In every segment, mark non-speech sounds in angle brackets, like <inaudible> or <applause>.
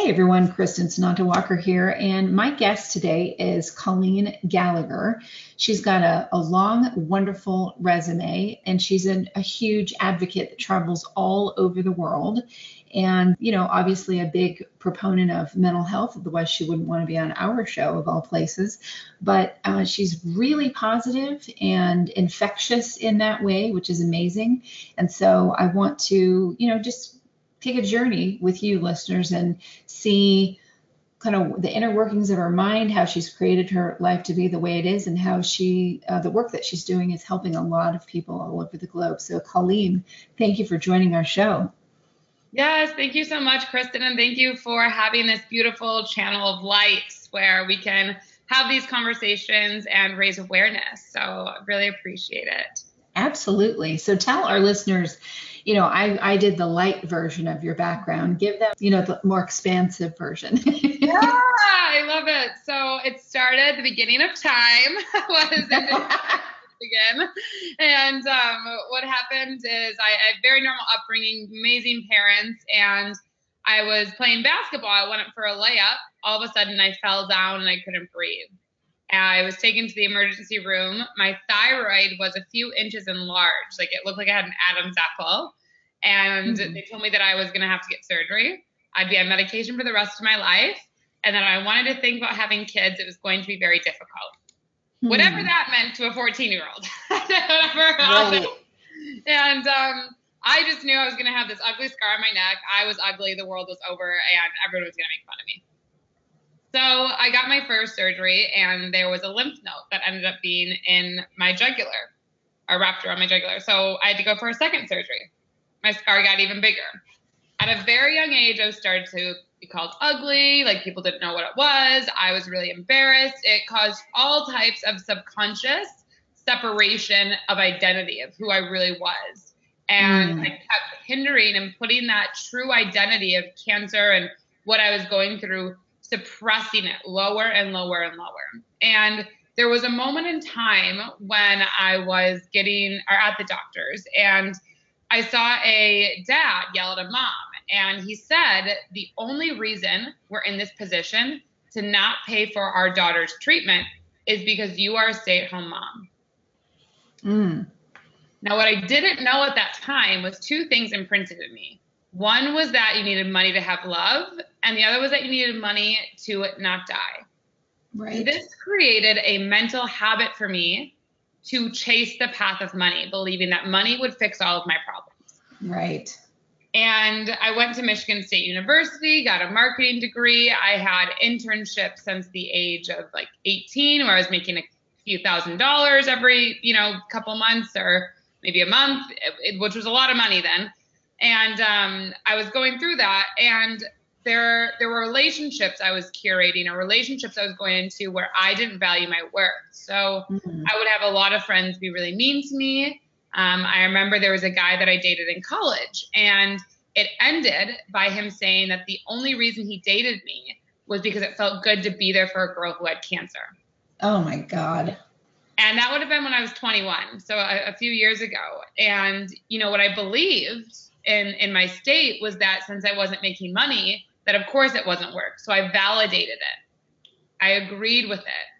Hey everyone, Kristen Sunanta Walker here, and my guest today is Colleen Gallagher. She's got a, a long, wonderful resume, and she's an, a huge advocate that travels all over the world. And you know obviously a big proponent of mental health otherwise she wouldn't want to be on our show of all places. But uh, she's really positive and infectious in that way which is amazing. And so i want to you know just take a journey with you listeners and see kind of the inner workings of her mind how she's created her life to be the way it is and how she uh, the work that she's doing is helping a lot of people all over the globe so colleen thank you for joining our show Yes, thank you so much, Kristen, and thank you for having this beautiful channel of light where we can have these conversations and raise awareness. So, really appreciate it. Absolutely. So, tell our listeners, you know, I, I did the light version of your background. Give them, you know, the more expansive version. <laughs> yeah, I love it. So, it started at the beginning of time. <laughs> was <laughs> again. And um, what happened is I, I had very normal upbringing, amazing parents, and I was playing basketball. I went up for a layup. All of a sudden, I fell down and I couldn't breathe. I was taken to the emergency room. My thyroid was a few inches enlarged, like it looked like I had an Adam's apple. And mm-hmm. they told me that I was going to have to get surgery. I'd be on medication for the rest of my life. And then I wanted to think about having kids. It was going to be very difficult whatever hmm. that meant to a 14 year old. <laughs> right. And um, I just knew I was going to have this ugly scar on my neck. I was ugly. The world was over, and everyone was going to make fun of me. So I got my first surgery, and there was a lymph node that ended up being in my jugular, a rupture on my jugular. So I had to go for a second surgery. My scar got even bigger. At a very young age, I started to be called ugly, like people didn't know what it was. I was really embarrassed. It caused all types of subconscious separation of identity of who I really was. And mm. I kept hindering and putting that true identity of cancer and what I was going through, suppressing it lower and lower and lower. And there was a moment in time when I was getting or at the doctor's and I saw a dad yell at a mom and he said the only reason we're in this position to not pay for our daughter's treatment is because you are a stay at home mom. Mm. Now, what I didn't know at that time was two things imprinted in me. One was that you needed money to have love, and the other was that you needed money to not die. Right. This created a mental habit for me to chase the path of money, believing that money would fix all of my problems. Right. And I went to Michigan State University, got a marketing degree. I had internships since the age of like 18, where I was making a few thousand dollars every, you know, couple months or maybe a month, which was a lot of money then. And um, I was going through that, and there there were relationships I was curating or relationships I was going into where I didn't value my worth. So mm-hmm. I would have a lot of friends be really mean to me. Um, I remember there was a guy that I dated in college, and it ended by him saying that the only reason he dated me was because it felt good to be there for a girl who had cancer. Oh my God. And that would have been when I was 21, so a, a few years ago. And you know what I believed in in my state was that since I wasn't making money, that of course it wasn't work. So I validated it. I agreed with it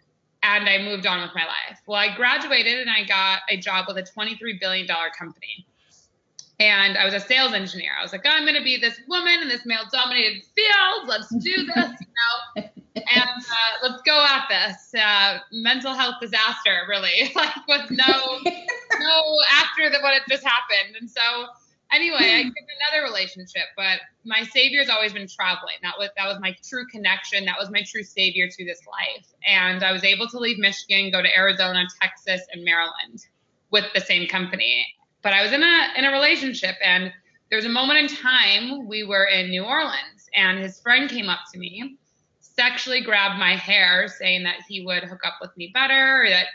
and I moved on with my life. Well, I graduated and I got a job with a $23 billion company. And I was a sales engineer. I was like, oh, I'm going to be this woman in this male dominated field. Let's do this, you know, <laughs> and uh, let's go at this. Uh, mental health disaster, really, <laughs> like with no, no after the, what had just happened. And so anyway, I <clears throat> get another relationship, but my savior's always been traveling. That was that was my true connection. That was my true savior to this life. And I was able to leave Michigan, go to Arizona, Texas, and Maryland with the same company. But I was in a in a relationship and there was a moment in time we were in New Orleans and his friend came up to me, sexually grabbed my hair, saying that he would hook up with me better or that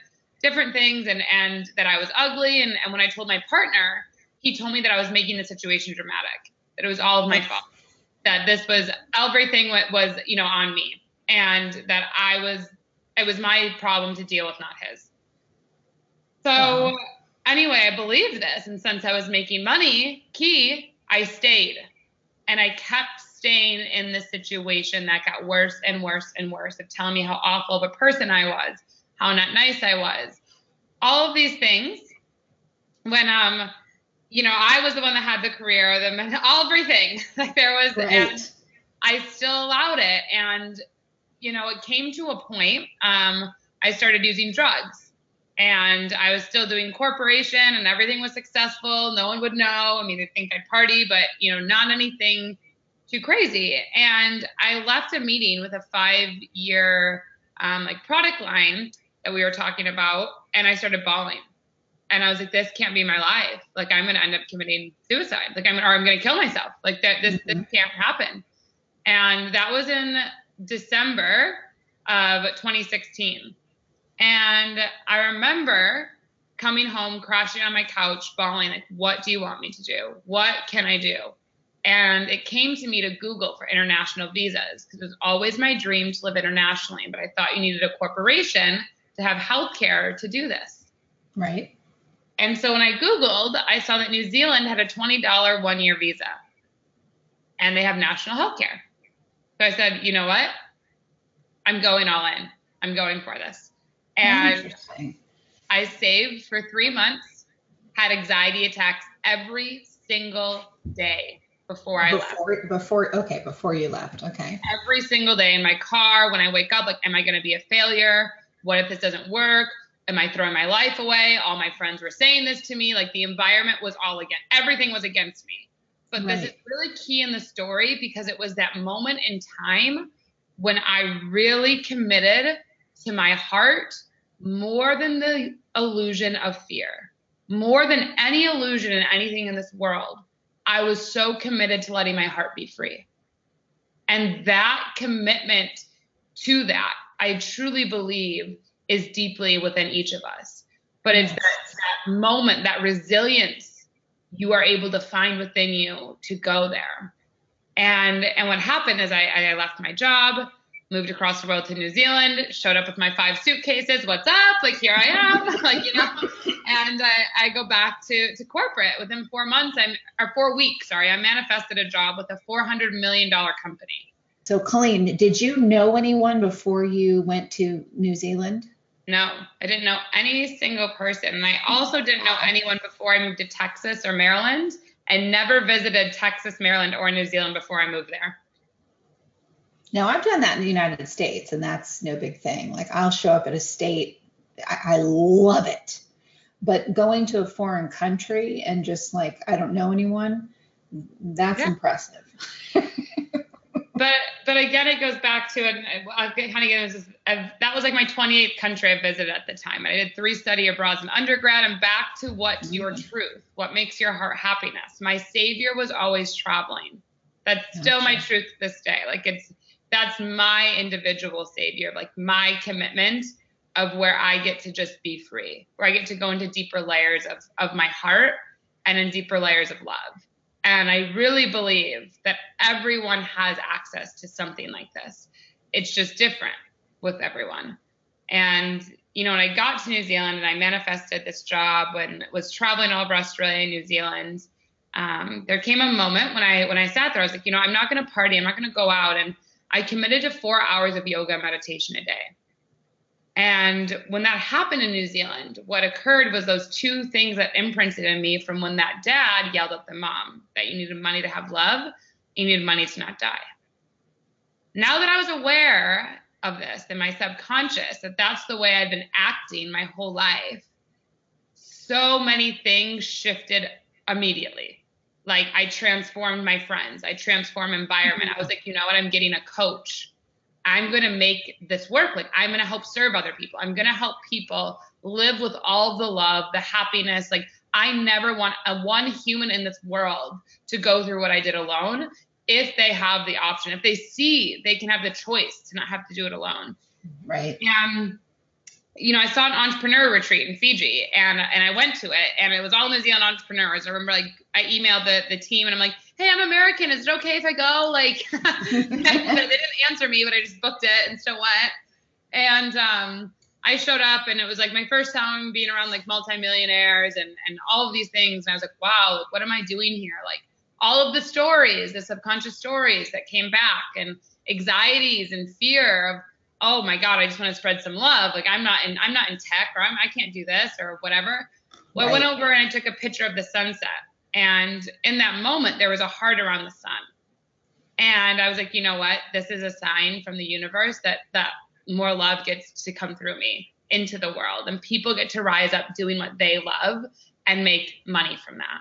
different things and and that I was ugly. And, and when I told my partner, he told me that I was making the situation dramatic, that it was all of my fault, that this was everything was, you know, on me, and that I was, it was my problem to deal with, not his. So wow. anyway, I believed this, and since I was making money, key, I stayed, and I kept staying in this situation that got worse and worse and worse of telling me how awful of a person I was, how not nice I was, all of these things. When um you know, I was the one that had the career, the <laughs> all everything. <laughs> Like there was, right. and I still allowed it. And you know, it came to a point. Um, I started using drugs, and I was still doing corporation, and everything was successful. No one would know. I mean, they think I'd party, but you know, not anything too crazy. And I left a meeting with a five-year um, like product line that we were talking about, and I started bawling and I was like, this can't be my life. Like I'm gonna end up committing suicide. Like I'm or I'm gonna kill myself. Like that this mm-hmm. this can't happen. And that was in December of 2016. And I remember coming home, crashing on my couch, bawling, like, what do you want me to do? What can I do? And it came to me to Google for international visas because it was always my dream to live internationally. But I thought you needed a corporation to have healthcare to do this. Right. And so when I Googled, I saw that New Zealand had a $20 one year visa and they have national health care. So I said, you know what? I'm going all in. I'm going for this. And I saved for three months, had anxiety attacks every single day before I before, left. Before, okay, before you left. Okay. Every single day in my car, when I wake up, like, am I going to be a failure? What if this doesn't work? Am I throwing my life away? All my friends were saying this to me. Like the environment was all against everything was against me. But right. this is really key in the story because it was that moment in time when I really committed to my heart more than the illusion of fear, more than any illusion in anything in this world. I was so committed to letting my heart be free. And that commitment to that, I truly believe is deeply within each of us. But it's that, that moment, that resilience you are able to find within you to go there. And and what happened is I, I left my job, moved across the world to New Zealand, showed up with my five suitcases. What's up? Like here I am, <laughs> like you know. And I, I go back to to corporate within four months. I'm or four weeks. Sorry, I manifested a job with a four hundred million dollar company. So, Colleen, did you know anyone before you went to New Zealand? No, I didn't know any single person. And I also didn't know anyone before I moved to Texas or Maryland. I never visited Texas, Maryland, or New Zealand before I moved there. Now, I've done that in the United States, and that's no big thing. Like, I'll show up at a state, I, I love it. But going to a foreign country and just like, I don't know anyone, that's yeah. impressive. <laughs> but but again, it goes back to and I'll kind of get into that was like my 28th country I visited at the time. I did three study abroads in undergrad. and back to what's your mm-hmm. truth, what makes your heart happiness. My savior was always traveling. That's still my truth to this day. Like it's that's my individual savior, like my commitment of where I get to just be free, where I get to go into deeper layers of of my heart and in deeper layers of love. And I really believe that everyone has access to something like this. it's just different with everyone. And you know, when I got to New Zealand and I manifested this job and was traveling all over Australia and New Zealand, um, there came a moment when I when I sat there, I was like, you know, I'm not going to party, I'm not going to go out, and I committed to four hours of yoga meditation a day. And when that happened in New Zealand, what occurred was those two things that imprinted in me from when that dad yelled at the mom that you needed money to have love, you needed money to not die. Now that I was aware of this in my subconscious, that that's the way I'd been acting my whole life, so many things shifted immediately. Like I transformed my friends, I transformed environment. I was like, you know what? I'm getting a coach I'm going to make this work. Like, I'm going to help serve other people. I'm going to help people live with all the love, the happiness. Like, I never want a one human in this world to go through what I did alone if they have the option. If they see they can have the choice to not have to do it alone. Right. And you know, I saw an entrepreneur retreat in Fiji and and I went to it and it was all New Zealand entrepreneurs. I remember like I emailed the the team and I'm like, hey, I'm American. Is it okay if I go? Like, <laughs> they didn't answer me, but I just booked it and still went. And um, I showed up, and it was like my first time being around like multimillionaires and and all of these things. And I was like, wow, like, what am I doing here? Like all of the stories, the subconscious stories that came back, and anxieties and fear of oh my god i just want to spread some love like i'm not in i'm not in tech or I'm, i can't do this or whatever well right. i went over and i took a picture of the sunset and in that moment, there was a heart around the sun. And I was like, you know what? This is a sign from the universe that that more love gets to come through me into the world and people get to rise up doing what they love and make money from that.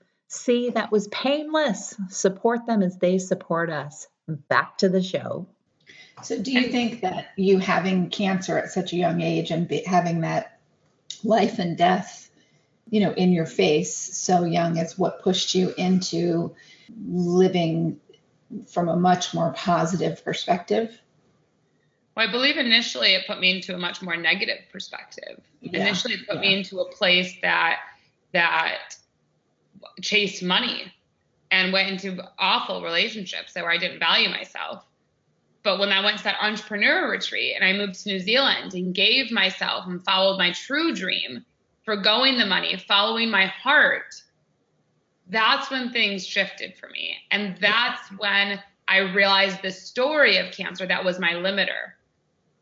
See, that was painless. Support them as they support us. Back to the show. So, do you think that you having cancer at such a young age and be, having that life and death, you know, in your face so young is what pushed you into living from a much more positive perspective? Well, I believe initially it put me into a much more negative perspective. Yeah, initially, it put yeah. me into a place that that chased money and went into awful relationships where I didn't value myself. But when I went to that entrepreneur retreat and I moved to New Zealand and gave myself and followed my true dream, for going the money, following my heart, that's when things shifted for me. And that's when I realized the story of cancer that was my limiter.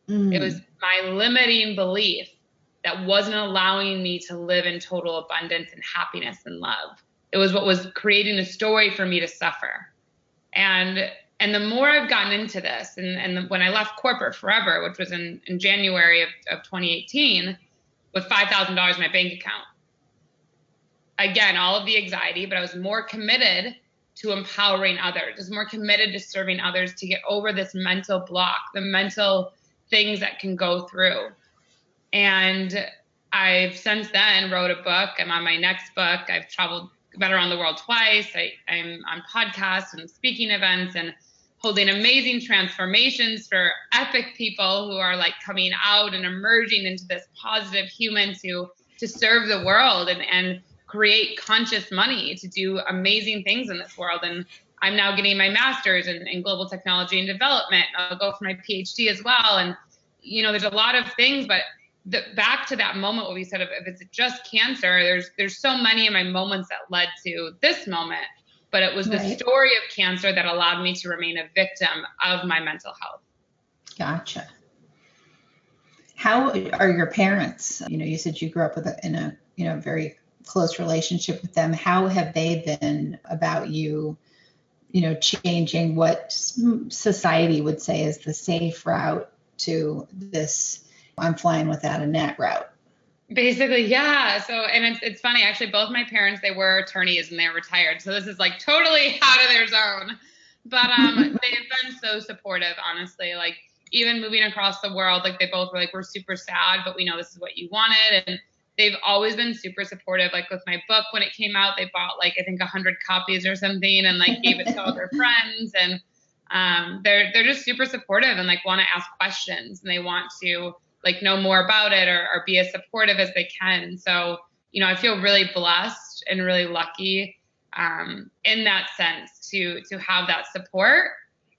Mm. It was my limiting belief that wasn't allowing me to live in total abundance and happiness and love it was what was creating a story for me to suffer and and the more i've gotten into this and and the, when i left corporate forever which was in in january of, of 2018 with $5000 in my bank account again all of the anxiety but i was more committed to empowering others I was more committed to serving others to get over this mental block the mental things that can go through and I've since then wrote a book. I'm on my next book. I've traveled been around the world twice. I, I'm on podcasts and speaking events and holding amazing transformations for epic people who are like coming out and emerging into this positive human to to serve the world and and create conscious money to do amazing things in this world. And i'm now getting my master's in, in global technology and development. I'll go for my phd as well. And you know there's a lot of things but the, back to that moment what we said if, if it's just cancer there's there's so many of my moments that led to this moment but it was right. the story of cancer that allowed me to remain a victim of my mental health. Gotcha. How are your parents? You know you said you grew up with a, in a you know very close relationship with them. How have they been about you you know, changing what society would say is the safe route to this I'm flying without a net route. Basically, yeah. So, and it's, it's funny, actually, both my parents, they were attorneys and they're retired. So this is like totally <laughs> out of their zone. But um, <laughs> they've been so supportive, honestly. Like, even moving across the world, like, they both were like, we're super sad, but we know this is what you wanted. And they've always been super supportive. Like, with my book, when it came out, they bought like, I think, 100 copies or something and like gave it to all their <laughs> friends. And um, they're, they're just super supportive and like want to ask questions and they want to, like know more about it or, or be as supportive as they can. So, you know, I feel really blessed and really lucky um, in that sense to to have that support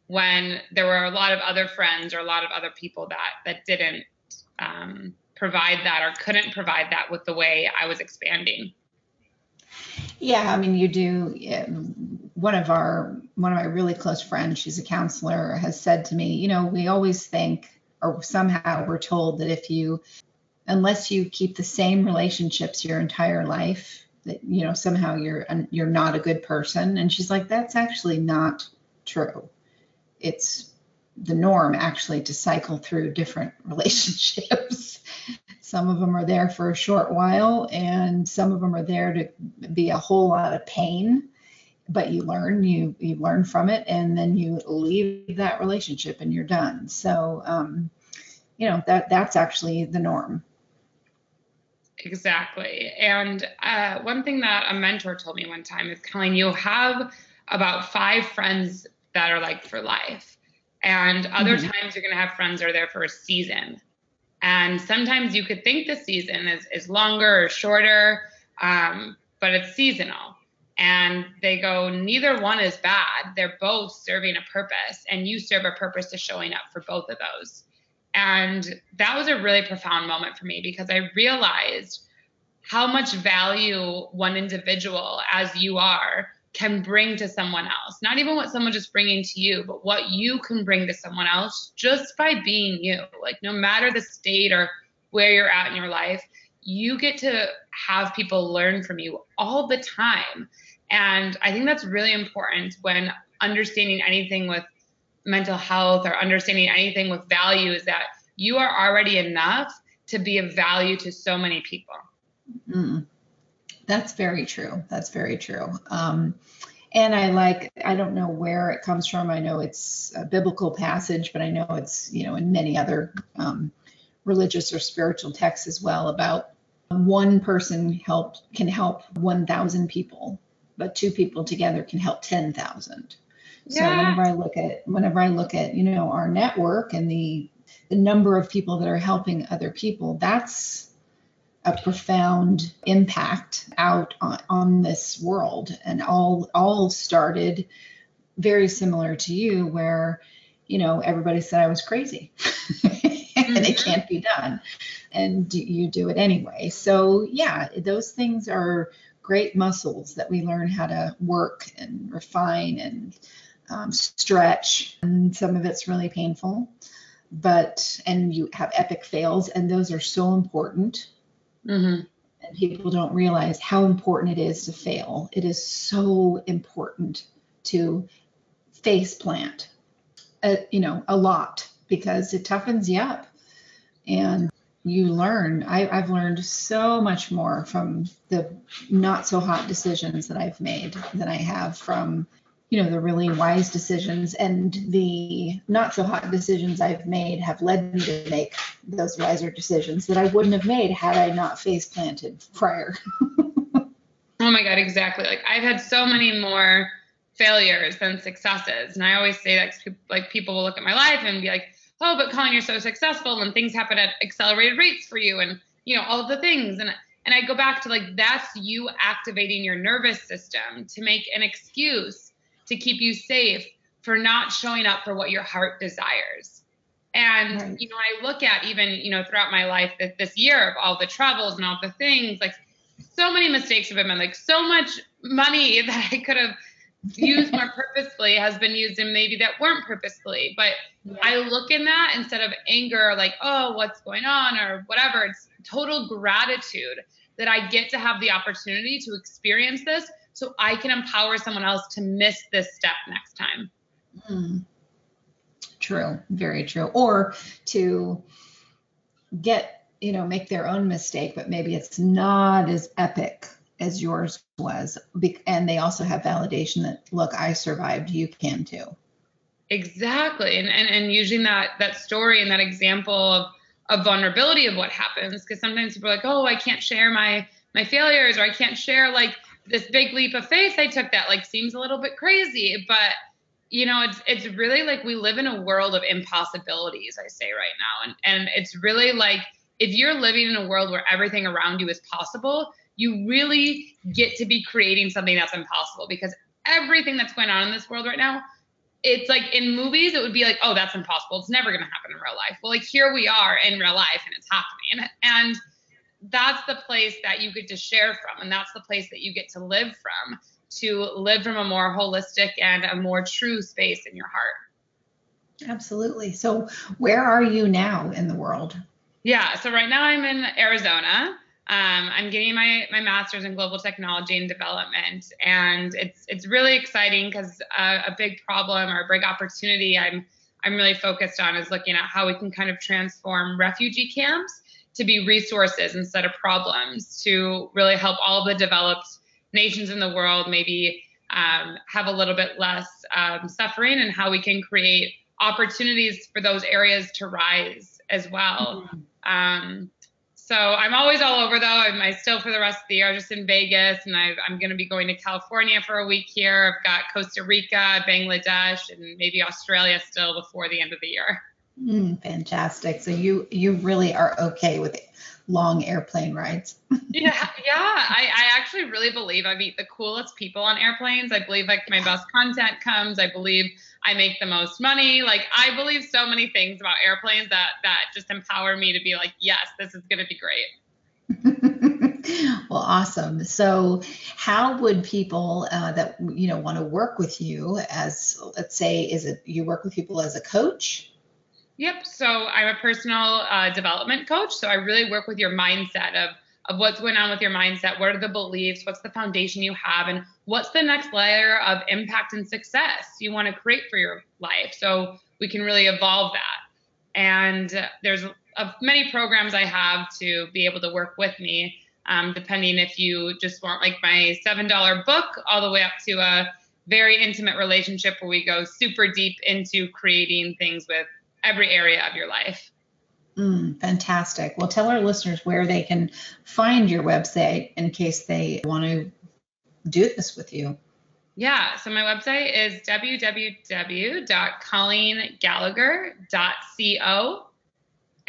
when there were a lot of other friends or a lot of other people that that didn't um, provide that or couldn't provide that with the way I was expanding. Yeah, I mean, you do. One of our one of my really close friends, she's a counselor, has said to me, you know, we always think or somehow we're told that if you unless you keep the same relationships your entire life that you know somehow you're you're not a good person. And she's like that's actually not true. It's the norm actually to cycle through different <laughs> relationships. Some of them are there for a short while and some of them are there to be a whole lot of pain but you learn you you learn from it and then you leave that relationship and you're done. So um, you know that that's actually the norm. Exactly. And uh, one thing that a mentor told me one time is colleen you have about five friends that are like for life and other mm-hmm. times you're going to have friends that are there for a season. And sometimes you could think the season is, is longer or shorter um, but it's seasonal and they go neither one is bad. They're both serving a purpose and you serve a purpose to showing up for both of those. And that was a really profound moment for me because i realized how much value one individual as you are can bring to someone else. Not even what someone just bringing to you but what you can bring to someone else just by being you. Like no matter the state or where you're at in your life you get to have people learn from you all the time and I think that's really important when understanding anything with mental health or understanding anything with value is that you are already enough to be of value to so many people. Mm. That's very true. That's very true. Um, and I like, I don't know where it comes from. I know it's a biblical passage, but I know it's, you know, in many other um, religious or spiritual texts as well about one person help can help 1,000 people but two people together can help 10,000. So whenever I look at whenever I look at, you know, our network and the the number of people that are helping other people, that's a profound impact out on, on this world. And all all started very similar to you where you know everybody said i was crazy. <laughs> And it can't be done. And you do it anyway. So yeah those things are great muscles that we learn how to work and refine and um, stretch. And some of it's really painful, but, and you have epic fails, and those are so important. Mm-hmm. And people don't realize how important it is to fail. It is so important to face plant, uh, you know, a lot because it toughens you up. And you learn. I, have learned so much more from the not so hot decisions that I've made than I have from, you know, the really wise decisions. And the not so hot decisions I've made have led me to make those wiser decisions that I wouldn't have made had I not face planted prior. <laughs> oh my God, exactly. Like I've had so many more failures than successes. And I always say that like people will look at my life and be like, oh, but Colleen, you're so successful and things happen at accelerated rates for you and, you know, all of the things. And, and I go back to like, that's you activating your nervous system to make an excuse to keep you safe for not showing up for what your heart desires. And, right. you know, I look at even, you know, throughout my life that this year of all the troubles and all the things, like so many mistakes have been made, like so much money <laughs> that I could have used more purposefully has been used in maybe that weren't purposefully. But yeah. I look in that instead of anger, like, oh, what's going on or whatever. It's total gratitude that I get to have the opportunity to experience this so I can empower someone else to miss this step next time. Mm. True, very true. Or to get, you know, make their own mistake, but maybe it's not as epic as yours was. And they also have validation that, look, I survived, you can too. Exactly. And, and, and using that, that story and that example of, of vulnerability of what happens. Cause sometimes people are like, oh, I can't share my, my failures or I can't share like this big leap of faith I took that like seems a little bit crazy, but you know, it's it's really like we live in a world of impossibilities, I say right now. And and it's really like if you're living in a world where everything around you is possible, you really get to be creating something that's impossible because everything that's going on in this world right now, it's like in movies, it would be like, oh, that's impossible. It's never going to happen in real life. Well, like here we are in real life and it's happening. And that's the place that you get to share from. And that's the place that you get to live from to live from a more holistic and a more true space in your heart. Absolutely. So, where are you now in the world? Yeah. So, right now I'm in Arizona. Um, I'm getting my, my master's in global technology and development, and it's it's really exciting because uh, a big problem or a big opportunity I'm I'm really focused on is looking at how we can kind of transform refugee camps to be resources instead of problems to really help all the developed nations in the world maybe um, have a little bit less um, suffering and how we can create opportunities for those areas to rise as well. Mm-hmm. Um, so I'm always all over though. I'm I still for the rest of the year just in Vegas, and i am going to be going to California for a week here. I've got Costa Rica, Bangladesh, and maybe Australia still before the end of the year. Mm, fantastic. So you you really are okay with long airplane rides. <laughs> yeah, yeah. I, I actually really believe I meet the coolest people on airplanes. I believe like my best content comes. I believe I make the most money. Like I believe so many things about airplanes that that just empower me to be like, yes, this is gonna be great. <laughs> well, awesome. So, how would people uh, that you know want to work with you as, let's say, is it you work with people as a coach? Yep. So I'm a personal uh, development coach. So I really work with your mindset of of what's going on with your mindset. What are the beliefs? What's the foundation you have? And what's the next layer of impact and success you want to create for your life? So we can really evolve that. And there's uh, many programs I have to be able to work with me, um, depending if you just want like my $7 book all the way up to a very intimate relationship where we go super deep into creating things with every area of your life. Mm, fantastic. Well, tell our listeners where they can find your website in case they want to do this with you. Yeah, so my website is www.colleengallagher.co.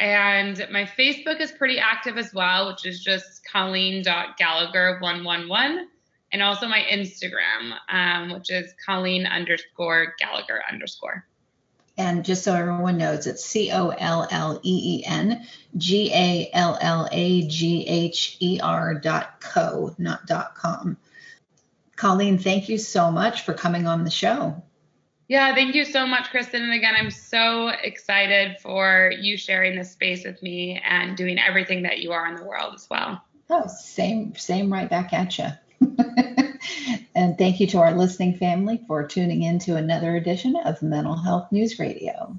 And my Facebook is pretty active as well, which is just colleen.gallagher111. And also my Instagram, um, which is colleen underscore Gallagher underscore. And just so everyone knows, it's C O L L E E N G A L L A G H E R dot co, not dot com. Colleen, thank you so much for coming on the show. Yeah, thank you so much, Kristen. And again, I'm so excited for you sharing this space with me and doing everything that you are in the world as well. Oh, same, same right back at you. <laughs> and thank you to our listening family for tuning in to another edition of Mental Health News Radio.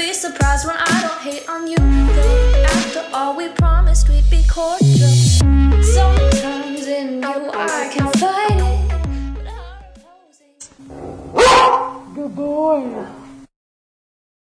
Be surprised when I don't hate on you. After all, we promised we'd be cordial. Sometimes in you I can fight it. Good boy.